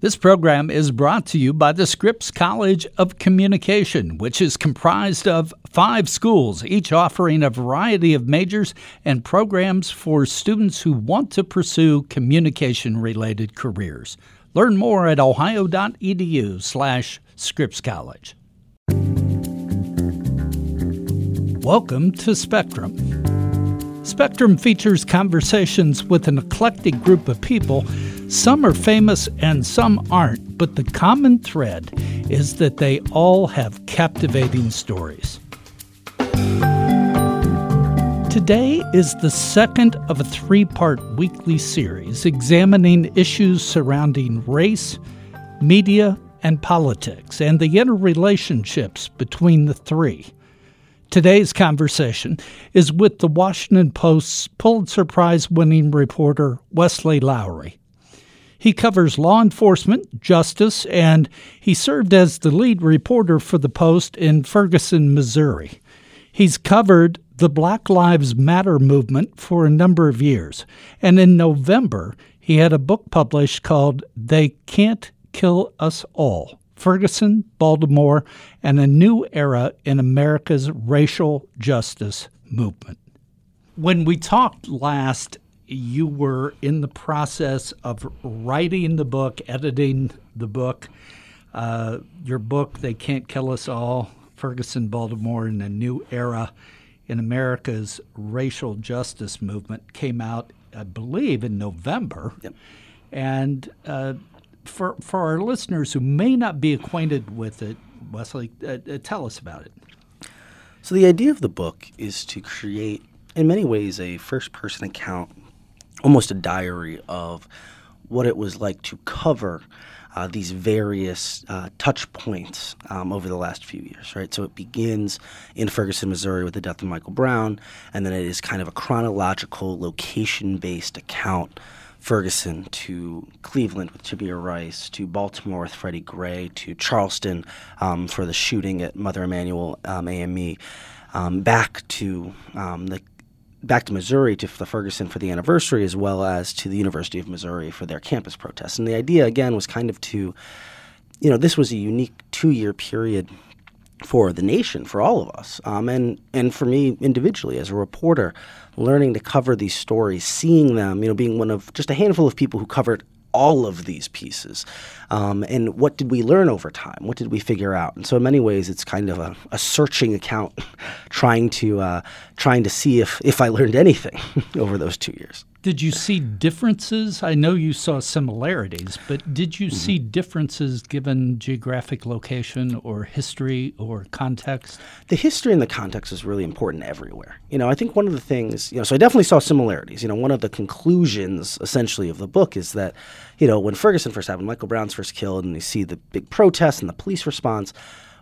This program is brought to you by the Scripps College of Communication, which is comprised of five schools, each offering a variety of majors and programs for students who want to pursue communication related careers. Learn more at ohio.edu slash Scripps College. Welcome to Spectrum. Spectrum features conversations with an eclectic group of people some are famous and some aren't, but the common thread is that they all have captivating stories. Today is the second of a three part weekly series examining issues surrounding race, media, and politics, and the interrelationships between the three. Today's conversation is with the Washington Post's Pulitzer Prize winning reporter Wesley Lowery. He covers law enforcement, justice, and he served as the lead reporter for the Post in Ferguson, Missouri. He's covered the Black Lives Matter movement for a number of years, and in November, he had a book published called They Can't Kill Us All Ferguson, Baltimore, and a New Era in America's Racial Justice Movement. When we talked last, you were in the process of writing the book, editing the book. Uh, your book, They Can't Kill Us All Ferguson, Baltimore, and a New Era in America's Racial Justice Movement, came out, I believe, in November. Yep. And uh, for, for our listeners who may not be acquainted with it, Wesley, uh, uh tell us about it. So, the idea of the book is to create, in many ways, a first person account almost a diary of what it was like to cover uh, these various uh, touch points um, over the last few years, right? So it begins in Ferguson, Missouri with the death of Michael Brown, and then it is kind of a chronological, location based account. Ferguson to Cleveland with Tamir Rice, to Baltimore with Freddie Gray, to Charleston um, for the shooting at Mother Emanuel um, AME, um, back to um, the back to Missouri to the Ferguson for the anniversary, as well as to the University of Missouri for their campus protests. And the idea, again, was kind of to, you know, this was a unique two year period for the nation, for all of us, um, and and for me individually as a reporter, learning to cover these stories, seeing them, you know, being one of just a handful of people who covered all of these pieces. Um, and what did we learn over time? What did we figure out? And so, in many ways, it's kind of a, a searching account, trying to uh, trying to see if if I learned anything over those two years. Did you see differences? I know you saw similarities, but did you mm-hmm. see differences given geographic location or history or context? The history and the context is really important everywhere. You know, I think one of the things, you know, so I definitely saw similarities. You know, one of the conclusions essentially of the book is that, you know, when Ferguson first happened, Michael Brown's first killed, and you see the big protests and the police response,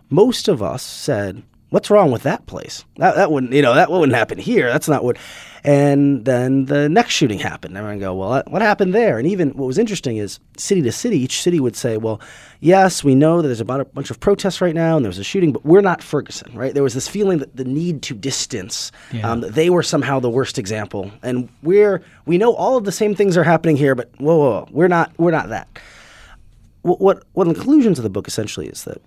most of us said, what's wrong with that place? That, that wouldn't, you know, that wouldn't happen here. That's not what. And then the next shooting happened. Everyone go, well, what happened there? And even what was interesting is city to city, each city would say, well, yes, we know that there's about a bunch of protests right now and there was a shooting, but we're not Ferguson, right? There was this feeling that the need to distance, yeah. um, that they were somehow the worst example, and we're we know all of the same things are happening here, but whoa, whoa, whoa we're not we're not that. What, what one of the conclusions of the book essentially is that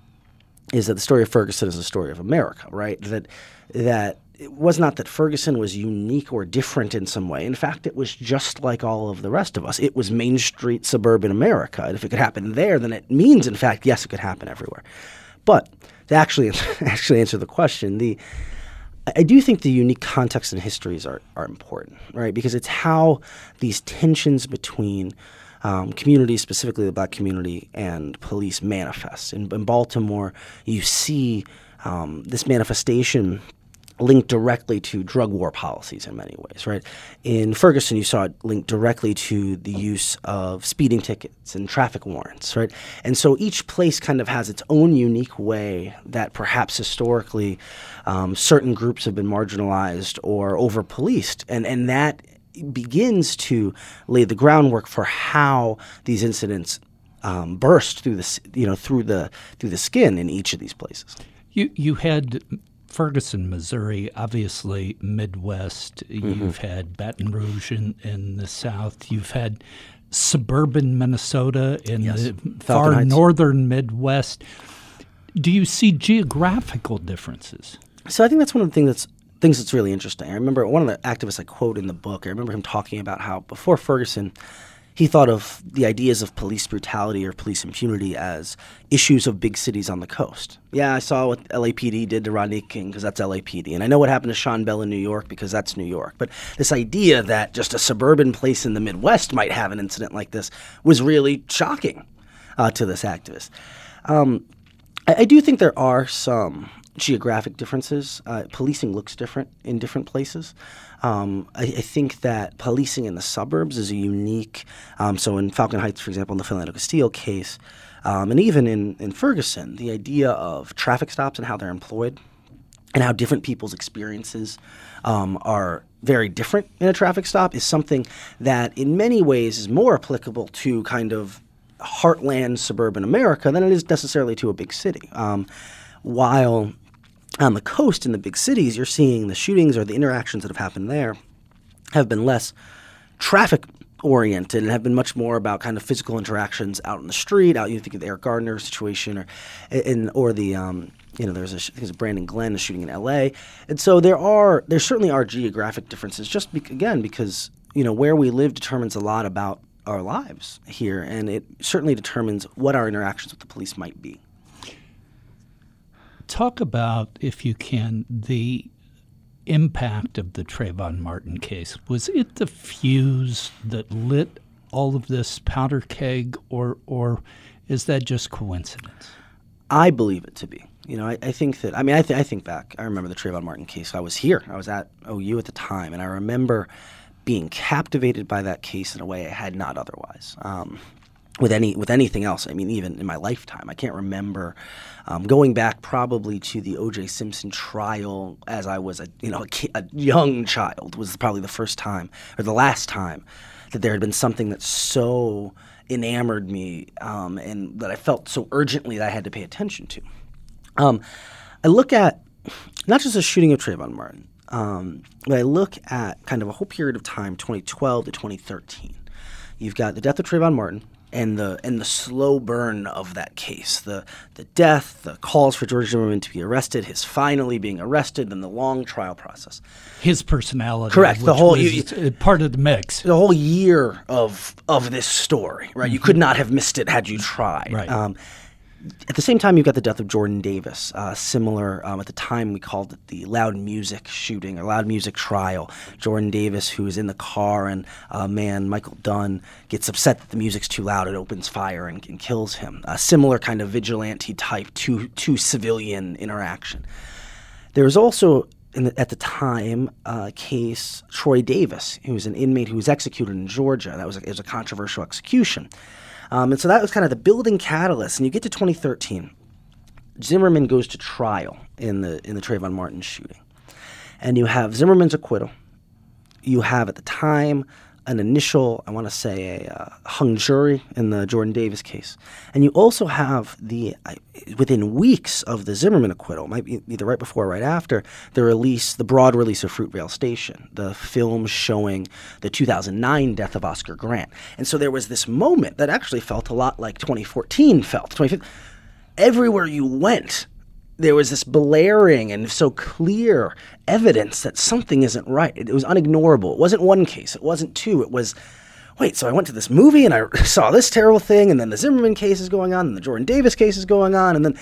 is that the story of Ferguson is a story of America, right? That that it was not that Ferguson was unique or different in some way. In fact, it was just like all of the rest of us. It was Main Street suburban America. And if it could happen there, then it means, in fact, yes, it could happen everywhere. But to actually actually answer the question, the I do think the unique context and histories are, are important, right? Because it's how these tensions between um, communities, specifically the black community, and police manifest. In, in Baltimore, you see um, this manifestation linked directly to drug war policies in many ways, right? In Ferguson, you saw it linked directly to the use of speeding tickets and traffic warrants, right? And so each place kind of has its own unique way that perhaps historically um, certain groups have been marginalized or over policed. And, and that begins to lay the groundwork for how these incidents um, burst through the you know through the through the skin in each of these places. You you had Ferguson, Missouri, obviously Midwest. Mm-hmm. You've had Baton Rouge in, in the South. You've had suburban Minnesota in Yes. the Falcon far Heights. northern Midwest. Do you see geographical differences? So I think that's one of the things that's things that's really interesting. I remember one of the activists I quote in the book. I remember him talking about how before Ferguson, he thought of the ideas of police brutality or police impunity as issues of big cities on the coast. Yeah, I saw what LAPD did to Rodney King because that's LAPD, and I know what happened to Sean Bell in New York because that's New York. But this idea that just a suburban place in the Midwest might have an incident like this was really shocking uh, to this activist. Um, I, I do think there are some geographic differences. Uh, policing looks different in different places. Um, I, I think that policing in the suburbs is a unique. Um, so in Falcon Heights, for example, in the Philando Castile case, um, and even in, in Ferguson, the idea of traffic stops and how they're employed and how different people's experiences um, are very different in a traffic stop is something that in many ways is more applicable to kind of heartland suburban America than it is necessarily to a big city. Um, while on the coast in the big cities, you're seeing the shootings or the interactions that have happened there have been less traffic oriented and have been much more about kind of physical interactions out in the street. Out, you think of the Eric Gardner situation, or or the um, you know there's a it's a Brendon Glenn shooting in L.A. And so there are there certainly are geographic differences. Just be, again because you know where we live determines a lot about our lives here, and it certainly determines what our interactions with the police might be. Talk about, if you can, the impact of the Trayvon Martin case. Was it the fuse that lit all of this powder keg, or or is that just coincidence? I believe it to be. You know, I, I think that. I mean, I, th- I think back. I remember the Trayvon Martin case. I was here. I was at OU at the time, and I remember being captivated by that case in a way I had not otherwise. Um, with any with anything else, I mean, even in my lifetime, I can't remember um, going back probably to the O.J. Simpson trial as I was a you know a, ki- a young child was probably the first time or the last time that there had been something that so enamored me um, and that I felt so urgently that I had to pay attention to. Um, I look at not just the shooting of Trayvon Martin, um, but I look at kind of a whole period of time, 2012 to 2013. You've got the death of Trayvon Martin and the and the slow burn of that case, the the death, the calls for George Zimmerman to be arrested, his finally being arrested, then the long trial process. His personality, Correct, the whole- you- part of the mix. the whole year of of this story, right? You could not have missed it had you tried. Right. Um, at the same time, you've got the death of Jordan Davis. Uh, similar, um, at the time we called it the loud music shooting or loud music trial. Jordan Davis, who is in the car, and a man, Michael Dunn, gets upset that the music's too loud and opens fire and, and kills him. A similar kind of vigilante type to to civilian interaction. There was also, the, at the time, a case Troy Davis, who was an inmate who was executed in Georgia. That was a, it was a controversial execution, um, and so that was kind of the building catalyst. And you get to 2013, Zimmerman goes to trial in the in the Trayvon Martin shooting, and you have Zimmerman's acquittal. You have at the time an initial, I want to say, a uh, hung jury in the Jordan Davis case, and you also have the I within weeks of the Zimmerman acquittal, might be either right before or right after, the release, the broad release of Fruitvale Station, the film showing the 2009 death of Oscar Grant, and so there was this moment that actually felt a lot like 2014 felt. 2015 everywhere you went, there was this blaring and so clear evidence that something isn't right. It, was unignorable. It wasn't one case. It wasn't two. It was, wait, so I went to this movie and I saw this terrible thing, and then the Zimmerman case is going on, and the Jordan Davis case is going on, and then,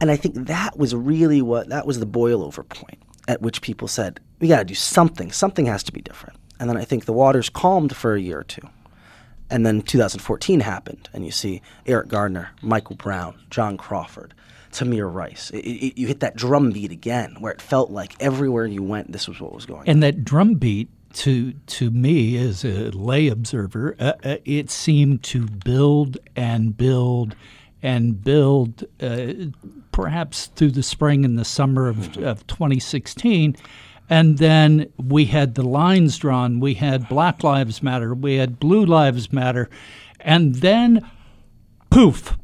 and I think that was really what that was the boil over point at which people said we got to do something. Something has to be different. And then I think the waters calmed for a year or two. And then 2014 happened, and you see Eric Gardner, Michael Brown, John Crawford, Tamir Rice. It, it, you hit that drum beat again, where it felt like everywhere you went, this was what was going on. And that drum beat to to me as a lay observer, uh, uh, it seemed to build and build and build, uh, perhaps through the spring and the summer of, of 2016. And then we had the lines drawn. We had Black Lives Matter. We had Blue Lives Matter. And then, poof,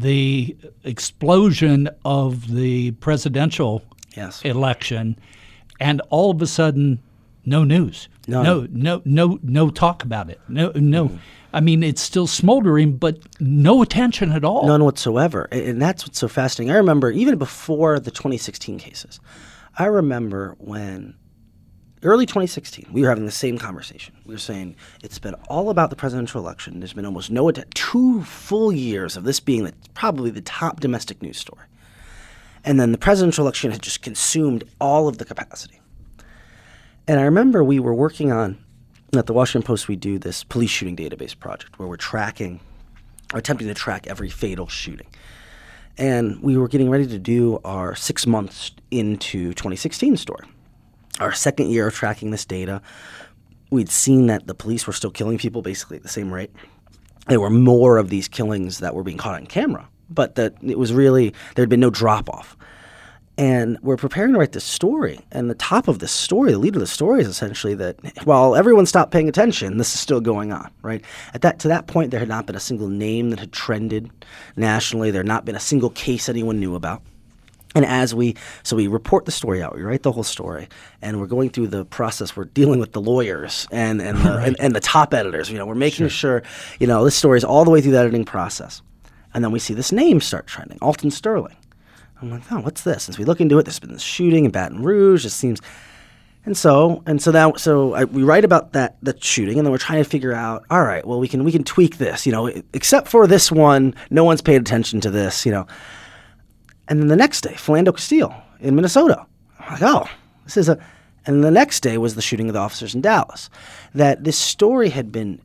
the explosion of the presidential Yes. election, and all of a sudden, no news. None. No, no, no, no talk about it. No, no. Mm-hmm. I mean, it's still smoldering, but no attention at all. None whatsoever. And that's what's so fascinating. I remember even before the 2016 cases, I remember when early 2016, we were having the same conversation. We were saying it's been all about the presidential election. There's been almost no two full years of this being the, probably the top domestic news story. And then the presidential election had just consumed all of the capacity. And I remember we were working on at the Washington Post. We do this police shooting database project where we're tracking, or attempting to track every fatal shooting. And we were getting ready to do our six months into 2016 story. Our second year of tracking this data, we'd seen that the police were still killing people basically at the same rate. There were more of these killings that were being caught on camera, but that it was really, there had been no drop off. And we're preparing to write this story. And the top of this story, the lead of the story is essentially that while everyone stopped paying attention, this is still going on, right? At that to that point there had not been a single name that had trended nationally. There had not been a single case anyone knew about. And as we so we report the story out, we write the whole story, and we're going through the process. We're dealing with the lawyers and and the, right. and, and, the top editors. You know, we're making sure. sure you know this story is all the way through the editing process, and then we see this name start trending, Alton Sterling. I'm like, oh, what's this? As we look into it, there's been this shooting in Baton Rouge. It seems, and so and so that so I, we write about that that shooting, and then we're trying to figure out, all right, well, we can we can tweak this, you know, except for this one, no one's paid attention to this, you know. And then the next day, Philando Castile in Minnesota. I'm like, oh, this is a. And the next day was the shooting of the officers in Dallas. That this story had been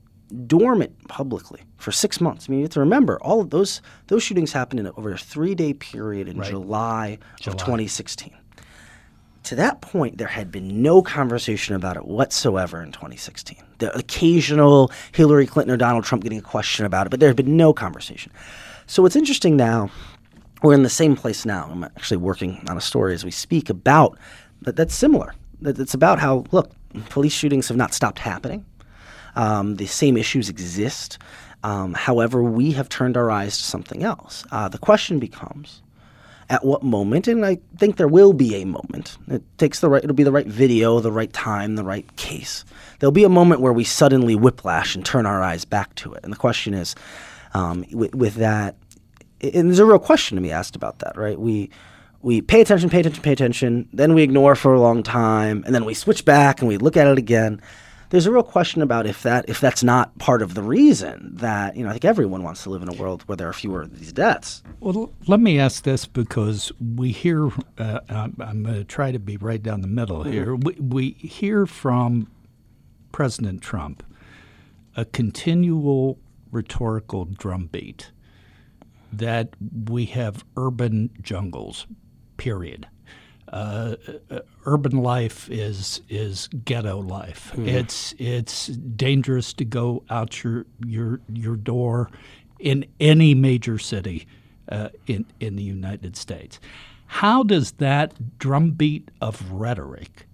dormant publicly for six months. I mean, you have to remember all of those those shootings happened in over a three day period in right. July, July of 2016. To that point, there had been no conversation about it whatsoever in 2016. The occasional Hillary Clinton or Donald Trump getting a question about it, but there had been no conversation. So what's interesting now, we're in the same place now. I'm actually working on a story as we speak about that. That's similar. That it's about how look, police shootings have not stopped happening. Um, the same issues exist. Um, however, we have turned our eyes to something else. Uh, the question becomes, at what moment, and I think there will be a moment. It takes the right, it'll be the right video, the right time, the right case. There'll be a moment where we suddenly whiplash and turn our eyes back to it. And the question is, um, with, with that, and there's a real question to be asked about that, right? We we pay attention, pay attention, pay attention, then we ignore for a long time, and then we switch back and we look at it again there's a real question about if that if that's not part of the reason that you know I think everyone wants to live in a world where there are fewer of these deaths. Well, let me ask this because we hear uh, I'm, I'm going to try to be right down the middle mm-hmm. here. We, we hear from President Trump a continual rhetorical drumbeat that we have urban jungles. Period uh, urban life is is ghetto life. Mm. It's it's dangerous to go out your your your door in any major city uh, in in the United States. How does that drumbeat of rhetoric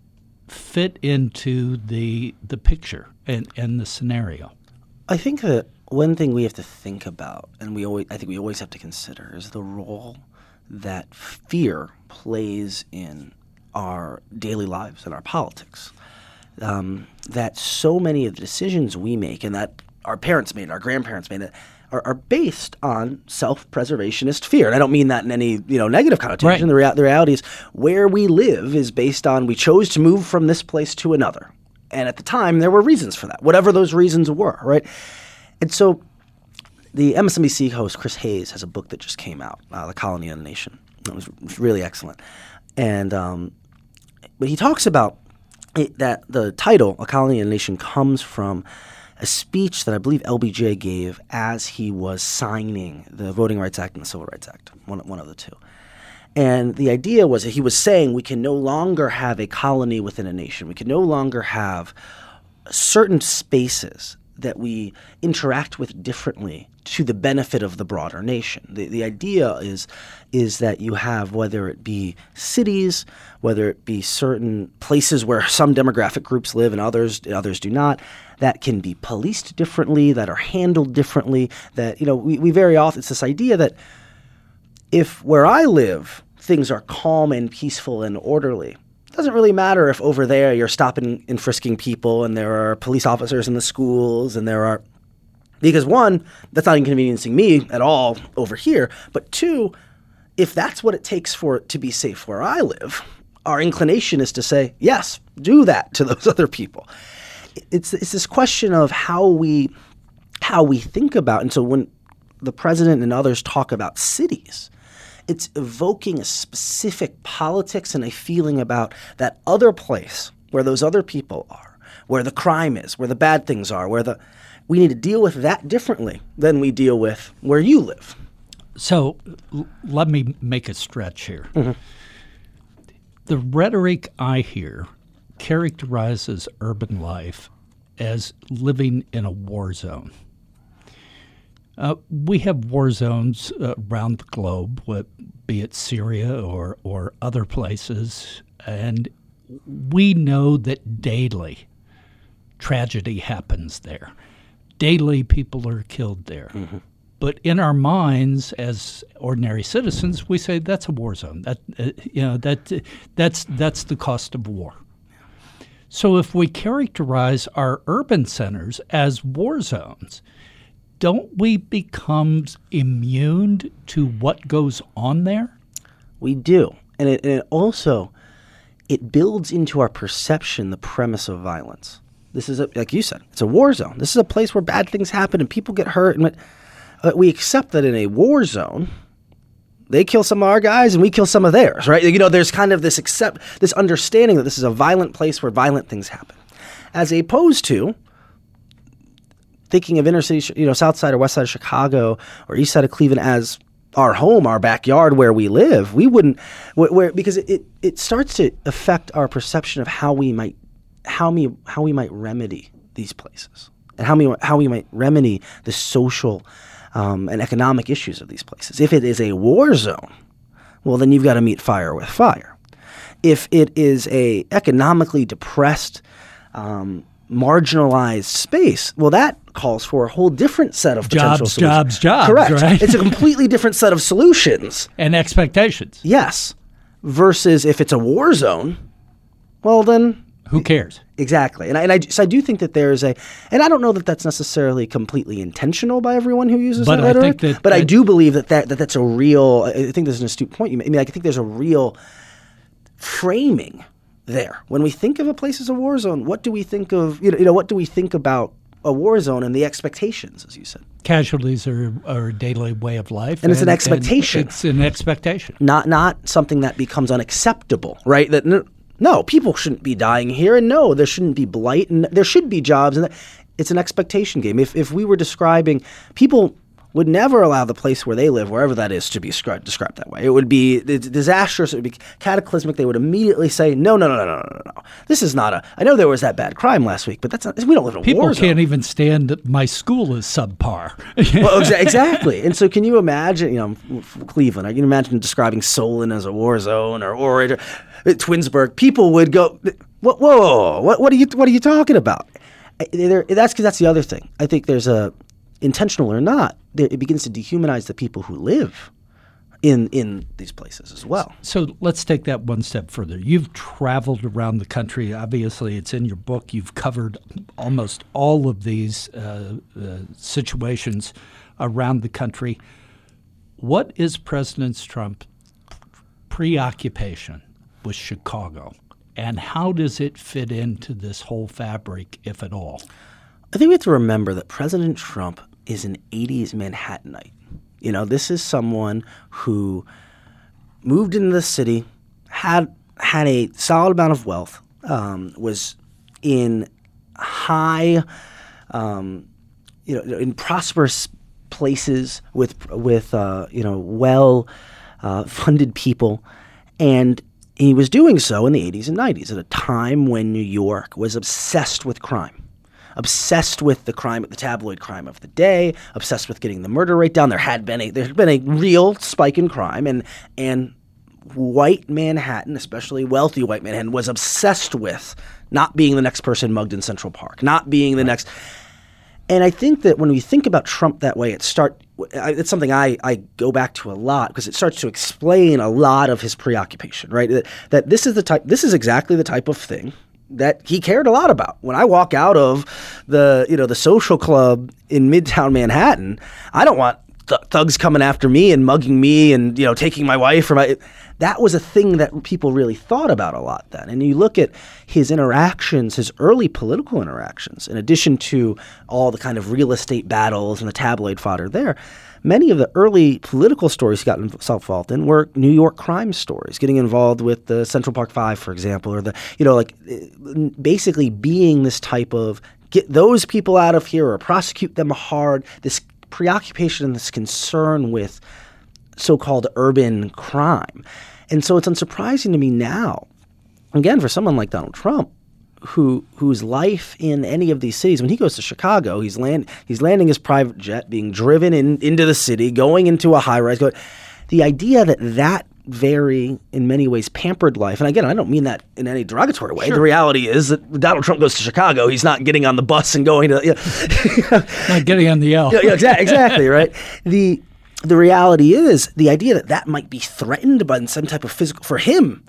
fit into the the picture and, and the scenario? I think that one thing we have to think about, and we always I think we always have to consider, is the role that fear plays in our daily lives and our politics. Um, that so many of the decisions we make and that our parents made, our grandparents made, are, are based on self-preservationist fear. And I don't mean that in any you know negative connotation. Right. The, rea- the reality is where we live is based on we chose to move from this place to another. And at the time, there were reasons for that, whatever those reasons were, right? And so the MSNBC host Chris Hayes has a book that just came out, uh, "The Colony and the Nation." It was, really excellent, and um, but he talks about it, that the title "A Colony and a Nation" comes from a speech that I believe LBJ gave as he was signing the Voting Rights Act and the Civil Rights Act, one one of the two. And the idea was that he was saying we can no longer have a colony within a nation. We can no longer have certain spaces that we interact with differently to the benefit of the broader nation. The, the idea is, is that you have, whether it be cities, whether it be certain places where some demographic groups live and others, others do not, that can be policed differently, that are handled differently, that, you know, we, we very often, it's this idea that if where I live, things are calm and peaceful and orderly, doesn't really matter if over there you're stopping and frisking people and there are police officers in the schools and there are because one, that's not inconveniencing me at all over here, but two, if that's what it takes for it to be safe where I live, our inclination is to say, yes, do that to those other people. It's it's this question of how we how we think about and so when the president and others talk about cities, it's evoking a specific politics and a feeling about that other place where those other people are, where the crime is, where the bad things are, where the we need to deal with that differently than we deal with where you live. So l- let me make a stretch here. Mm-hmm. The rhetoric I hear characterizes urban life as living in a war zone. Uh, we have war zones uh, around the globe, be it Syria or, or other places, and we know that daily tragedy happens there. Daily people are killed there. Mm-hmm. But in our minds, as ordinary citizens, we say that's a war zone. That uh, you know that that's that's the cost of war. So if we characterize our urban centers as war zones, don't we become immune to what goes on there? We do. And it, and it also it builds into our perception the premise of violence. This is a, like you said, it's a war zone. This is a place where bad things happen and people get hurt. And we accept that in a war zone, they kill some of our guys and we kill some of theirs, right? You know, there's kind of this accept this understanding that this is a violent place where violent things happen, as opposed to thinking of inner city, you know, south side or west side of Chicago or east side of Cleveland as our home, our backyard where we live. We wouldn't, where, where because it, it starts to affect our perception of how we might, how we, how we might remedy these places and how we, how we might remedy the social um, and economic issues of these places. If it is a war zone, well, then you've got to meet fire with fire. If it is a economically depressed, um, marginalized space, well, that calls for a whole different set of potential jobs, solutions. jobs, jobs. Correct. Right? it's a completely different set of solutions and expectations. Yes. Versus if it's a war zone, well, then who cares? Exactly, and I, and I, so I do think that there's a, and I don't know that that's necessarily completely intentional by everyone who uses but that I think that, but I do believe that, that that that's a real. I think there's an astute point you make. I mean, I think there's a real framing there when we think of a place as a war zone. What do we think of? You know, you know what do we think about a war zone and the expectations, as you said? Casualties are, are a daily way of life, and, and it's an expectation. It's an expectation, not not something that becomes unacceptable, right? That no, people shouldn't be dying here, and no, there shouldn't be blight, and there should be jobs, and it's an expectation game. If if we were describing people would never allow the place where they live, wherever that is, to be described, described that way. It would be disastrous. It would be cataclysmic. They would immediately say, "No, no, no, no, no, no, no. This is not a. I know there was that bad crime last week, but that's not. We don't live in a People war zone. can't even stand that my school is subpar. well, exa- exactly. And so, can you imagine? You know, Cleveland. I can imagine describing Solon as a war zone or or uh, Twinsburg. People would go, "Whoa, whoa, what, what are you? What are you talking about?" That's because that's the other thing. I think there's a intentional or not, it begins to dehumanize the people who live in in these places as well. So let's take that one step further. You've traveled around the country. Obviously, it's in your book. You've covered almost all of these uh, uh, situations around the country. What is President Trump's preoccupation with Chicago, and how does it fit into this whole fabric, if at all? I think we have to remember that President Trump is an 80s Manhattanite. You know, this is someone who moved into the city, had had a solid amount of wealth, um, was in high, um, you know, in prosperous places with with uh, you know well uh, funded people, and he was doing so in the 80s and 90s at a time when New York was obsessed with crime obsessed with the crime, the tabloid crime of the day, obsessed with getting the murder rate down. There had been a there had been a real spike in crime, and and white Manhattan, especially wealthy white Manhattan, was obsessed with not being the next person mugged in Central Park, not being the next. And I think that when we think about Trump that way, it start it's something I, I go back to a lot because it starts to explain a lot of his preoccupation, right? That, that this is the type, this is exactly the type of thing that he cared a lot about. When I walk out of the, you know, the social club in Midtown Manhattan, I don't want th- thugs coming after me and mugging me and, you know, taking my wife or my, that was a thing that people really thought about a lot then. And you look at his interactions, his early political interactions, in addition to all the kind of real estate battles and the tabloid fodder there, many of the early political stories he got involved in were New York crime stories, getting involved with the Central Park Five, for example, or the, you know, like eh, basically being this type of get those people out of here or prosecute them hard, this preoccupation and this concern with so-called urban crime. And so it's unsurprising to me now, again, for someone like Donald Trump, who whose life in any of these cities, when he goes to Chicago, he's land he's landing his private jet, being driven in, into the city, going into a high rise. The idea that that very, in many ways, pampered life. And again, I don't mean that in any derogatory way. Sure. The reality is that Donald Trump goes to Chicago. He's not getting on the bus and going to. Know, not getting on the L. yeah, exactly, exactly, right. The the reality is the idea that that might be threatened by some type of physical for him.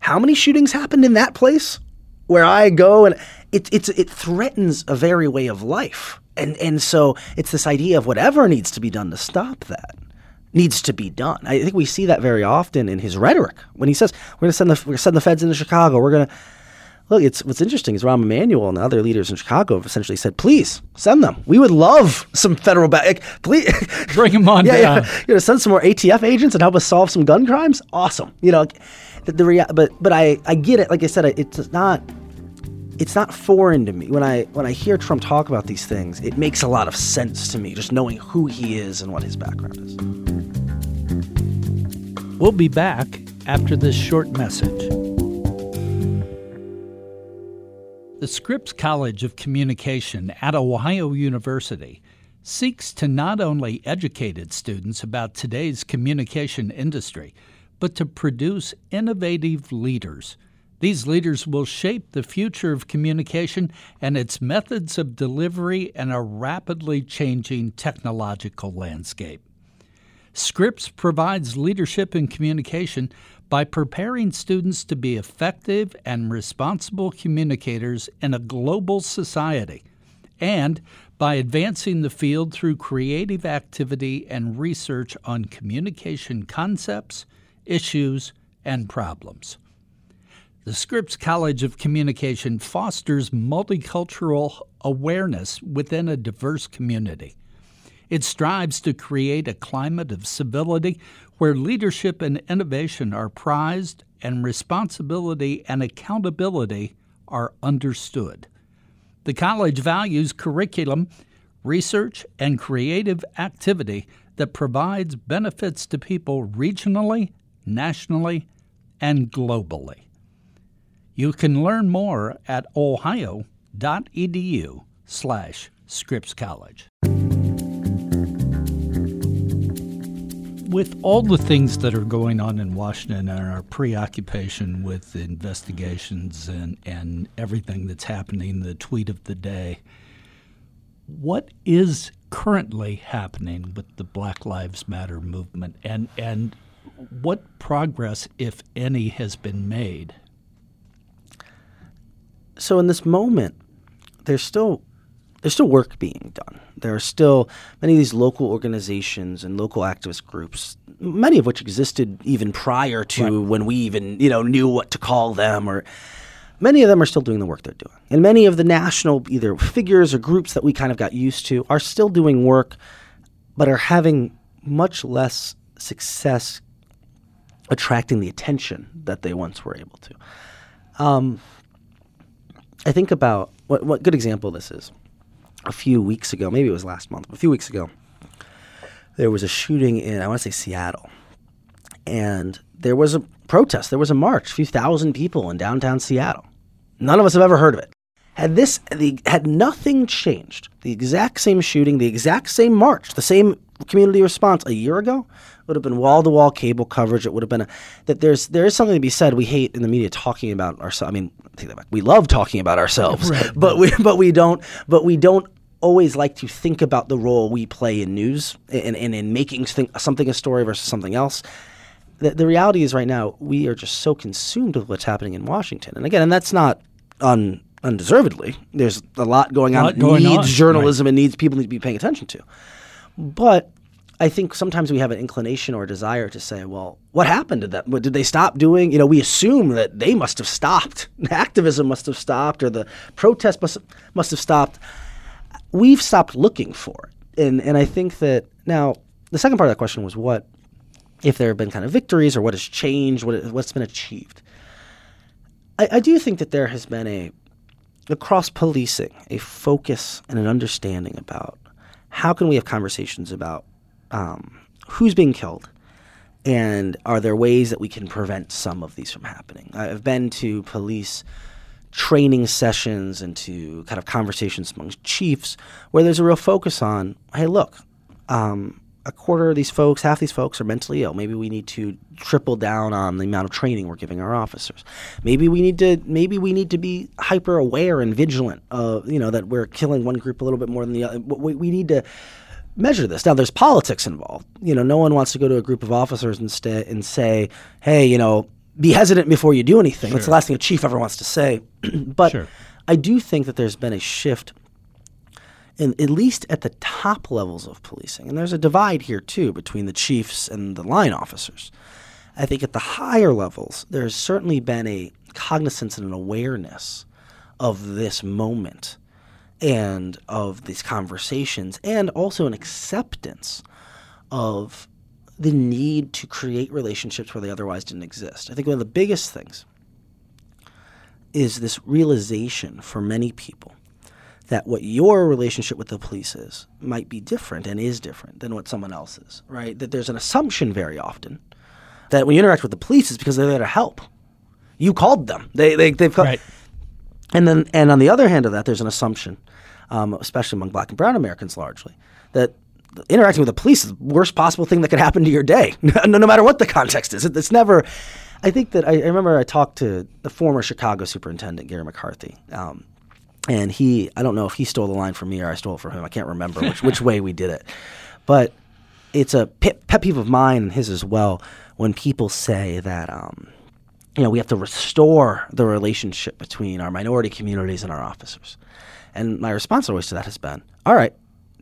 How many shootings happened in that place where I go and it it's it threatens a very way of life. And and so it's this idea of whatever needs to be done to stop that needs to be done. I think we see that very often in his rhetoric when he says we're going to send the we're send the feds into Chicago. We're going to look, it's what's interesting is Rahm Emanuel and other leaders in Chicago have essentially said, "Please send them. We would love some federal back. Please bring them on. yeah, down. yeah. You know, send some more ATF agents and help us solve some gun crimes. Awesome. You know, the, the rea- but but I I get it. Like I said, it's not it's not foreign to me when I when I hear Trump talk about these things. It makes a lot of sense to me, just knowing who he is and what his background is. We'll be back after this short message. The Scripps College of Communication at Ohio University seeks to not only educate its students about today's communication industry, but to produce innovative leaders. These leaders will shape the future of communication and its methods of delivery in a rapidly changing technological landscape. Scripps provides leadership in communication by preparing students to be effective and responsible communicators in a global society, and by advancing the field through creative activity and research on communication concepts, issues, and problems. The Scripps College of Communication fosters multicultural awareness within a diverse community. It strives to create a climate of civility where leadership and innovation are prized and responsibility and accountability are understood. The college values curriculum, research, and creative activity that provides benefits to people regionally, nationally, and globally. You can learn more at ohio.edu slash Scripps College. with all the things that are going on in Washington and our preoccupation with investigations and, and everything that's happening, the tweet of the day, what is currently happening with the Black Lives Matter movement and, and what progress, if any, has been made? So, in this moment, there's still there's still work being done. There are still many of these local organizations and local activist groups, many of which existed even prior to right. when we even you know knew what to call them. Or many of them are still doing the work they're doing, and many of the national either figures or groups that we kind of got used to are still doing work, but are having much less success attracting the attention that they once were able to. Um, I think about what what good example this is a few weeks ago, maybe it was last month, a few weeks ago, there was a shooting in, I want to say Seattle. And there was a protest, there was a march, a few thousand people in downtown Seattle. None of us have ever heard of it. Had this, the, had nothing changed, the exact same shooting, the exact same march, the same community response a year ago, would have been wall to wall cable coverage. It would have been a, that there's there is something to be said. We hate in the media talking about ourselves. I mean, take that back. We love talking about ourselves, right. but we but we don't but we don't always like to think about the role we play in news and, and in making something a story versus something else. The, the reality is, right now, we are just so consumed with what's happening in Washington. And again, and that's not un, undeservedly. There's a lot going on Lot that going needs on, journalism and needs people need to be paying attention to. But I think sometimes we have an inclination or desire to say, well, what happened to them? What, did they stop doing? You know, we assume that they must have stopped. Activism must have stopped or the protest must, must have stopped. We've stopped looking for it. And, and I think that now the second part of that question was what if there have been kind of victories or what has changed, what, what's been achieved. I, I do think that there has been a across policing a focus and an understanding about how can we have conversations about um, who's being killed and are there ways that we can prevent some of these from happening i've been to police training sessions and to kind of conversations among chiefs where there's a real focus on hey look um, a quarter of these folks, half these folks are mentally ill. Maybe we need to triple down on the amount of training we're giving our officers. Maybe we need to maybe we need to be hyper aware and vigilant of you know that we're killing one group a little bit more than the other. We, we need to measure this. Now there's politics involved. You know, no one wants to go to a group of officers instead and say, "Hey, you know, be hesitant before you do anything." That's the last thing a chief ever wants to say. but Sure. I do think that there's been a shift in, at least at the top levels of policing, and there's a divide here too between the chiefs and the line officers. I think at the higher levels, there's certainly been a cognizance and an awareness of this moment and of these conversations, and also an acceptance of the need to create relationships where they otherwise didn't exist. I think one of the biggest things is this realization for many people that what your relationship with the police is might be different and is different than what someone else's, right? That there's an assumption very often that when you interact with the police is because they're there to help. You called them. They, they, they've come. Right. And then, and on the other hand of that, there's an assumption, um, especially among black and brown Americans largely, that interacting with the police is the worst possible thing that could happen to your day, no, no matter what the context is. It, it's never. I think that I, I remember I talked to the former Chicago superintendent Garry McCarthy, um, and he I don't know if he stole the line from me or I stole it from him. I can't remember which which way we did it, but it's a pet, pet peeve of mine and his as well when people say that um, you know we have to restore the relationship between our minority communities and our officers. And my response always to that has been, all right,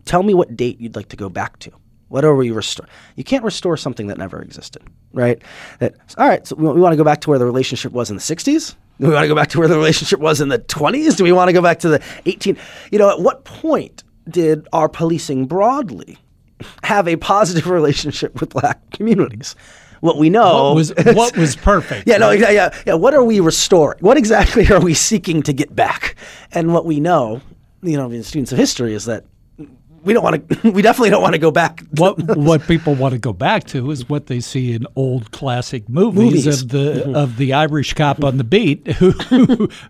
tell me what date you'd like to go back to. What are we restore? You can't restore something that never existed, right? That all right. So we, we want to go back to where the relationship was in the '60s. Do we want to go back to where the relationship was in the 20s? Do we want to go back to the 18? You know, at what point did our policing broadly have a positive relationship with black communities? What we know What was what was perfect? yeah, no, yeah, yeah, yeah. What are we restoring? What exactly are we seeking to get back? And what we know, you know, being students of history, is that we don't want to. We definitely don't want to go back. to- what what people want to go back to is what they see in old classic movies, Movies. of the of the Irish cop on the beat who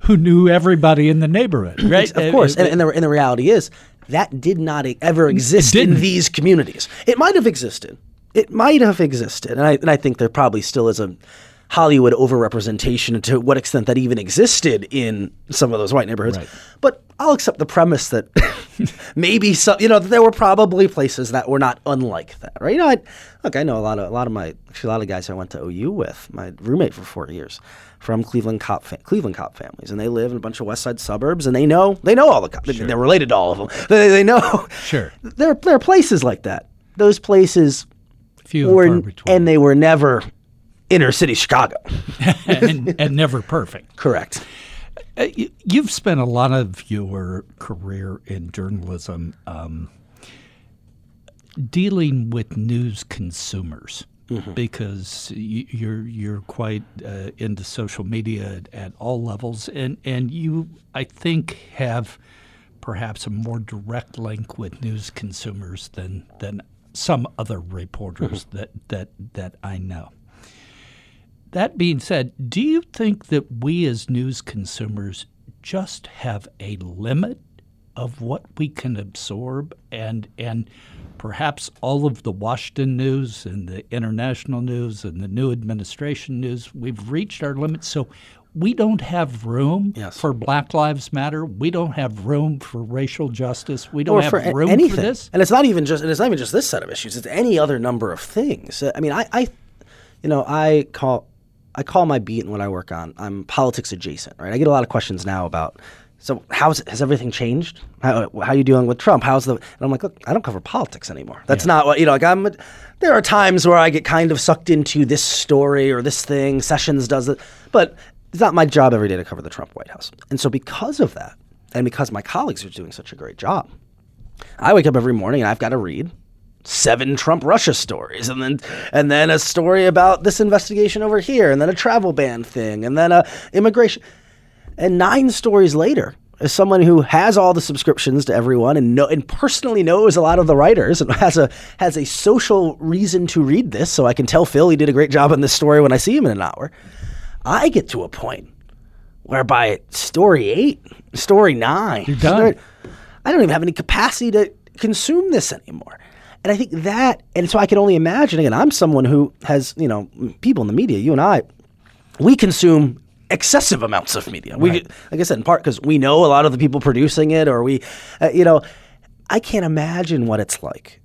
who, knew everybody in the neighborhood, right? of course, Uh, and, and, the, and the reality is that did not ever exist in these communities. It might have existed. It might have existed, and I and I think there probably still is a Hollywood overrepresentation to what extent that even existed in some of those white neighborhoods. Right. But I'll accept the premise that maybe some, you know, there were probably places that were not unlike that, right? You know, I, look, I know a lot of a lot of my actually a lot of guys I went to OU with. My roommate for four years from Cleveland cop fa- Cleveland cop families, and they live in a bunch of West Side suburbs, and they know they know all the cops. They're related to all of them. They, they know. Sure. There there are places like that. Those places few and far between, and they were never inner city Chicago. and, and never perfect. Correct. Uh, you- You've spent a lot of your career in journalism um, dealing with news consumers because you're you're quite uh, into social media at, at all levels, and and you I think have perhaps a more direct link with news consumers than than some other reporters mm-hmm. that that that I know. That being said, do you think that we as news consumers just have a limit of what we can absorb and and perhaps all of the Washington news and the international news and the new administration news we've reached our limit so we don't have room Yes. for Black Lives Matter. We don't have room for racial justice. We don't or have for room anything. for this. And it's not even just and it's not even just this set of issues. It's any other number of things. Uh, I mean, I, I you know, I call I call my beat and what I work on. I'm politics adjacent, right? I get a lot of questions now about. So how's has everything changed? How how you doing with Trump? How's the? And I'm like, look, I don't cover politics anymore. That's not what you know. Like I'm. There are times where I get kind of sucked into this story or this thing. Sessions does it, but it's not my job every day to cover the Trump White House. And so because of that, and because my colleagues are doing such a great job, I wake up every morning and I've got to read seven Trump Russia stories and then and then a story about this investigation over here and then a travel ban thing and then a immigration and nine stories later as someone who has all the subscriptions to everyone and know, and personally knows a lot of the writers and has a has a social reason to read this so I can tell Phil he did a great job on this story when I see him in an hour I get to a point whereby story 8 story 9 done. story- I don't even have any capacity to consume this anymore. And I think that, and so I can only imagine, again, I'm someone who has, you know, people in the media, you and I, we consume excessive amounts of media. We, Right. like I said, in part because we know a lot of the people producing it, or we, uh, you know, I can't imagine what it's like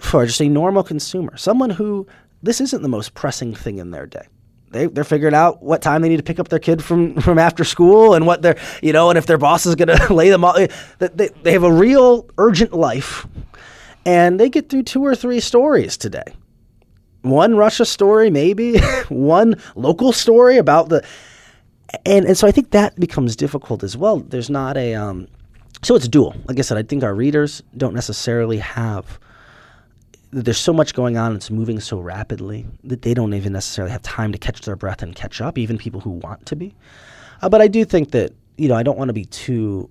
for just a normal consumer, someone who this isn't the most pressing thing in their day. They, they're figuring out what time they need to pick up their kid from, from after school and what they're, you know, and if their boss is going to lay them off. They, they have a real urgent life and they get through two or three stories today. One Russia story, maybe, one local story about the, and and so I think that becomes difficult as well. There's not a, um, so it's dual. Like I said, I think our readers don't necessarily have. There's so much going on; it's moving so rapidly that they don't even necessarily have time to catch their breath and catch up. Even people who want to be, uh, but I do think that you know I don't want to be too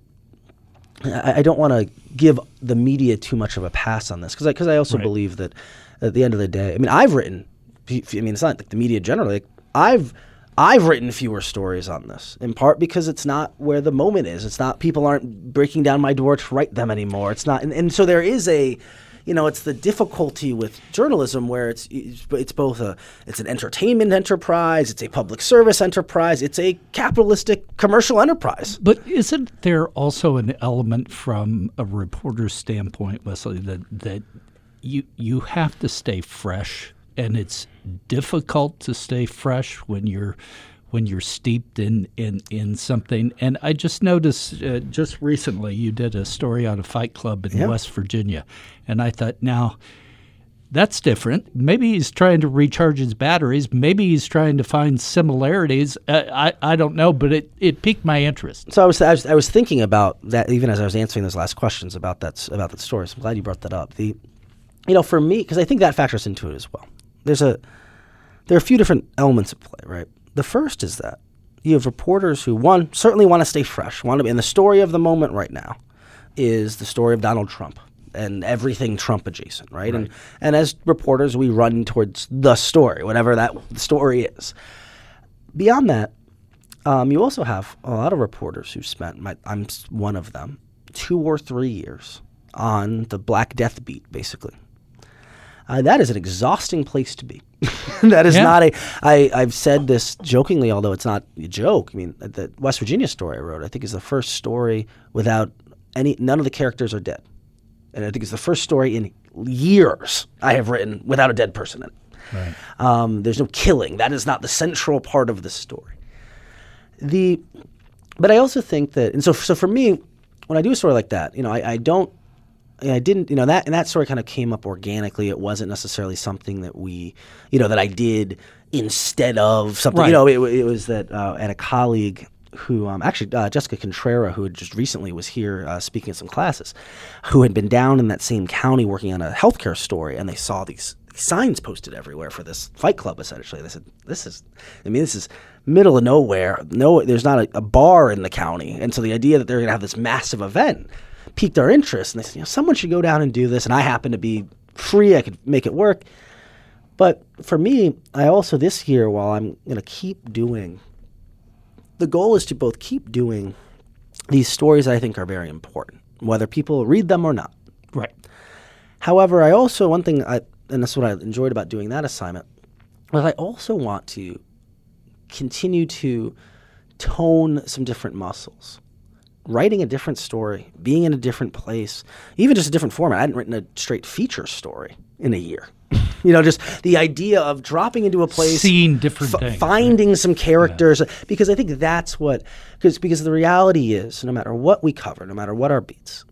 I, I don't want to give the media too much of a pass on this because because I, also Right. believe that at the end of the day, I mean, I've written. I mean, it's not like the media generally. Like, I've I've written fewer stories on this in part because it's not where the moment is. It's not people aren't breaking down my door to write them anymore. It's not, and, and so there is a. You know, it's the difficulty with journalism where it's it's both a it's an entertainment enterprise, it's a public service enterprise, it's a capitalistic commercial enterprise. But isn't there also an element from a reporter's standpoint, Wesley, that that you you have to stay fresh, and it's difficult to stay fresh when you're when you're steeped in in, in something. And I just noticed uh, just recently you did a story on a Fight Club in. West Virginia, and I thought now. That's different. Maybe he's trying to recharge his batteries. Maybe he's trying to find similarities. Uh, I I don't know, but it, it piqued my interest. So I was, I was I was thinking about that even as I was answering those last questions about that about that story. So I'm glad you brought that up. The, you know, for me because I think that factors into it as well. There's a there are a few different elements at play, right? The first is that you have reporters who one certainly want to stay fresh, want to be, and the story of the moment right now is the story of Donald Trump and everything Trump adjacent, right? And and as reporters, we run towards the story, whatever that story is. Beyond that, um, you also have a lot of reporters who spent, my, I'm one of them, two or three years on the Black Death beat, basically. Uh, that is an exhausting place to be. that is Yeah. not a. I, I've said this jokingly, although it's not a joke. I mean, the West Virginia story I wrote, I think, is the first story without any. None of the characters are dead, and I think it's the first story in years I have written without a dead person in it. Right. Um, there's no killing. That is not the central part of the story. The, but I also think that, and so so for me, when I do a story like that, you know, I, I don't, I didn't, you know, that and that story kind of came up organically. It wasn't necessarily something that we, you know, that I did instead of something. Right. You know, it, it was that uh, and a colleague who um, actually uh, Jessica Contrera, who had just recently was here uh, speaking at some classes, who had been down in that same county working on a healthcare story, and they saw these signs posted everywhere for this fight club. Essentially, they said, "This is, I mean, this is middle of nowhere. No, there's not a, a bar in the county, and so the idea that they're going to have this massive event piqued our interest. And they said, you know, someone should go down and do this. And I happen to be free; I could make it work. But for me, I also this year, while I'm going to keep doing, the goal is to both keep doing these stories I think are very important, whether people read them or not. Right. However, I also one thing I and that's what I enjoyed about doing that assignment was I also want to continue to tone some different muscles. Writing a different story, being in a different place, even just a different format. I hadn't written a straight feature story in a year. you know, just the idea of dropping into a place, seeing different f- things, finding right? some characters, yeah. because I think that's what because because the reality is, no matter what we cover, no matter what our beats,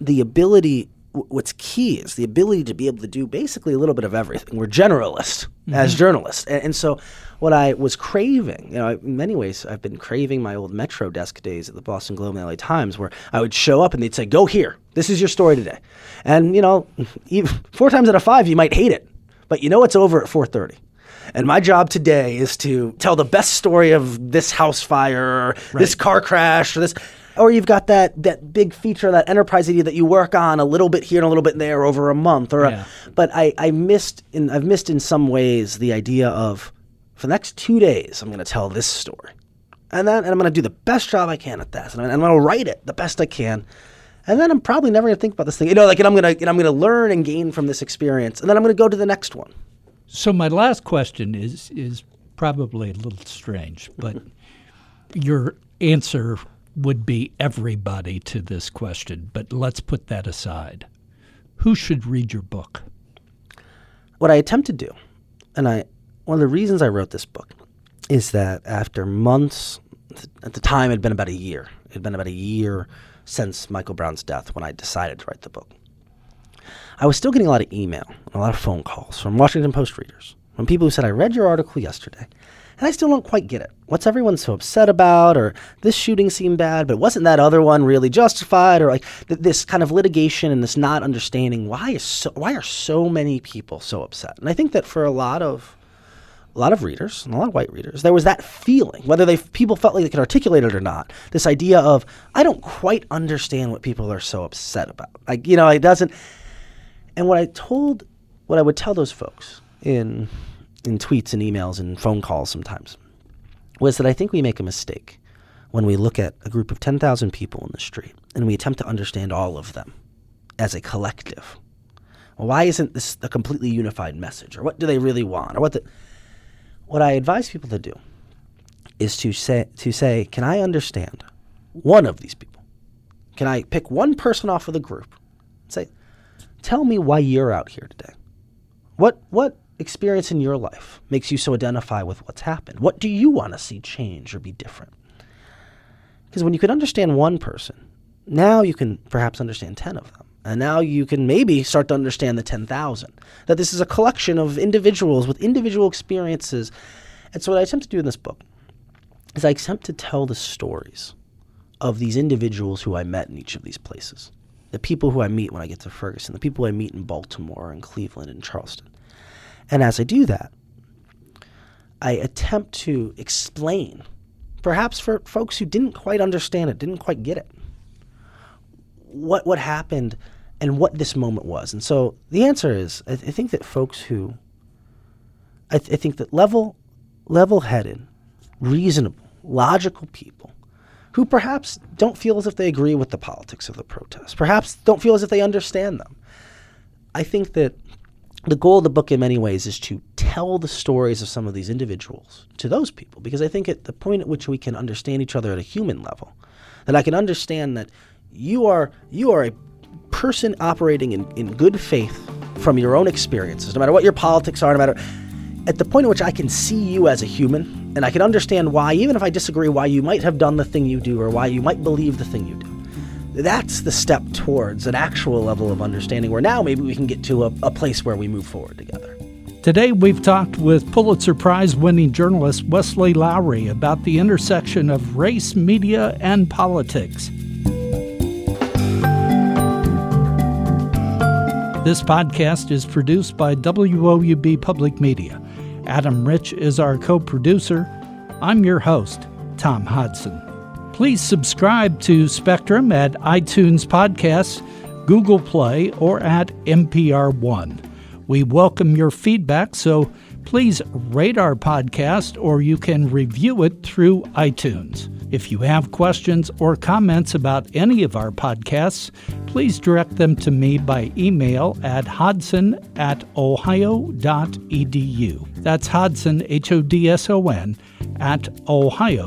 the ability what's key is the ability to be able to do basically a little bit of everything. We're generalists mm-hmm. as journalists, and, and, so what I was craving, you know, in many ways, I've been craving my old Metro desk days at the Boston Globe and the LA Times, where I would show up and they'd say, "Go here. This is your story today," and you know, even, four times out of five, you might hate it, but you know it's over at four thirty. And my job today is to tell the best story of this house fire, or right. this car crash, or this or you've got that that big feature, that enterprise idea that you work on a little bit here and a little bit there over a month. Or, yeah. a, but I, I missed in I've missed in some ways the idea of for the next two days I'm going to tell this story, and then and I'm going to do the best job I can at that, and I'm, I'm going to write it the best I can. And then I'm probably never going to think about this thing, you know. Like, and I'm gonna, and I'm gonna learn and gain from this experience, and then I'm gonna go to the next one. So my last question is is probably a little strange, but your answer would be everybody to this question, but let's put that aside. Who should read your book? What I attempt to do, and I one of the reasons I wrote this book is that after months, at the time it had been about a year. It had been about a year since Michael Brown's death when I decided to write the book. I was still getting a lot of email and a lot of phone calls from Washington Post readers, from people who said, I read your article yesterday and I still don't quite get it. What's everyone so upset about? Or this shooting seemed bad, but wasn't that other one really justified? Or like th- this kind of litigation and this not understanding why is so, why are so many people so upset? And I think that for a lot of a lot of readers and a lot of white readers, there was that feeling, whether they people felt like they could articulate it or not. This idea of I don't quite understand what people are so upset about. Like you know, it doesn't. And what I told, what I would tell those folks in in tweets and emails and phone calls sometimes was that I think we make a mistake when we look at a group of 10,000 people in the street and we attempt to understand all of them as a collective. Well, why isn't this a completely unified message? Or what do they really want? Or what the, what I advise people to do is to say to say, can I understand one of these people? Can I pick one person off of the group say, tell me why you're out here today? What what experience in your life makes you so identify with what's happened? What do you want to see change or be different? Because when you can understand one person, now you can perhaps understand 10 of them. And now you can maybe start to understand the 10,000. That this is a collection of individuals with individual experiences. And so, what I attempt to do in this book is I attempt to tell the stories of these individuals who I met in each of these places. The people who I meet when I get to Ferguson, the people I meet in Baltimore and Cleveland and Charleston. And as I do that, I attempt to explain, perhaps for folks who didn't quite understand it, didn't quite get it, what what happened and what this moment was. And so the answer is, I, th- I think that folks who, I, th- I think that level, level-headed, reasonable, logical people who perhaps don't feel as if they agree with the politics of the protest, perhaps don't feel as if they understand them. I think that the goal of the book in many ways is to tell the stories of some of these individuals to those people because I think at the point at which we can understand each other at a human level, that I can understand that you are you are a person operating in, in good faith from your own experiences, no matter what your politics are, no matter at the point at which I can see you as a human and I can understand why, even if I disagree, why you might have done the thing you do or why you might believe the thing you do that's the step towards an actual level of understanding where now maybe we can get to a, a place where we move forward together. Today, we've talked with Pulitzer Prize winning journalist Wesley Lowery about the intersection of race, media, and politics. This podcast is produced by WOUB Public Media. Adam Rich is our co producer. I'm your host, Tom Hodson. Please subscribe to Spectrum at iTunes Podcasts, Google Play, or at NPR One. We welcome your feedback, so please rate our podcast or you can review it through iTunes. If you have questions or comments about any of our podcasts, please direct them to me by email at hodson at ohio.edu. That's Hodson, H O D S O N, at ohio.edu.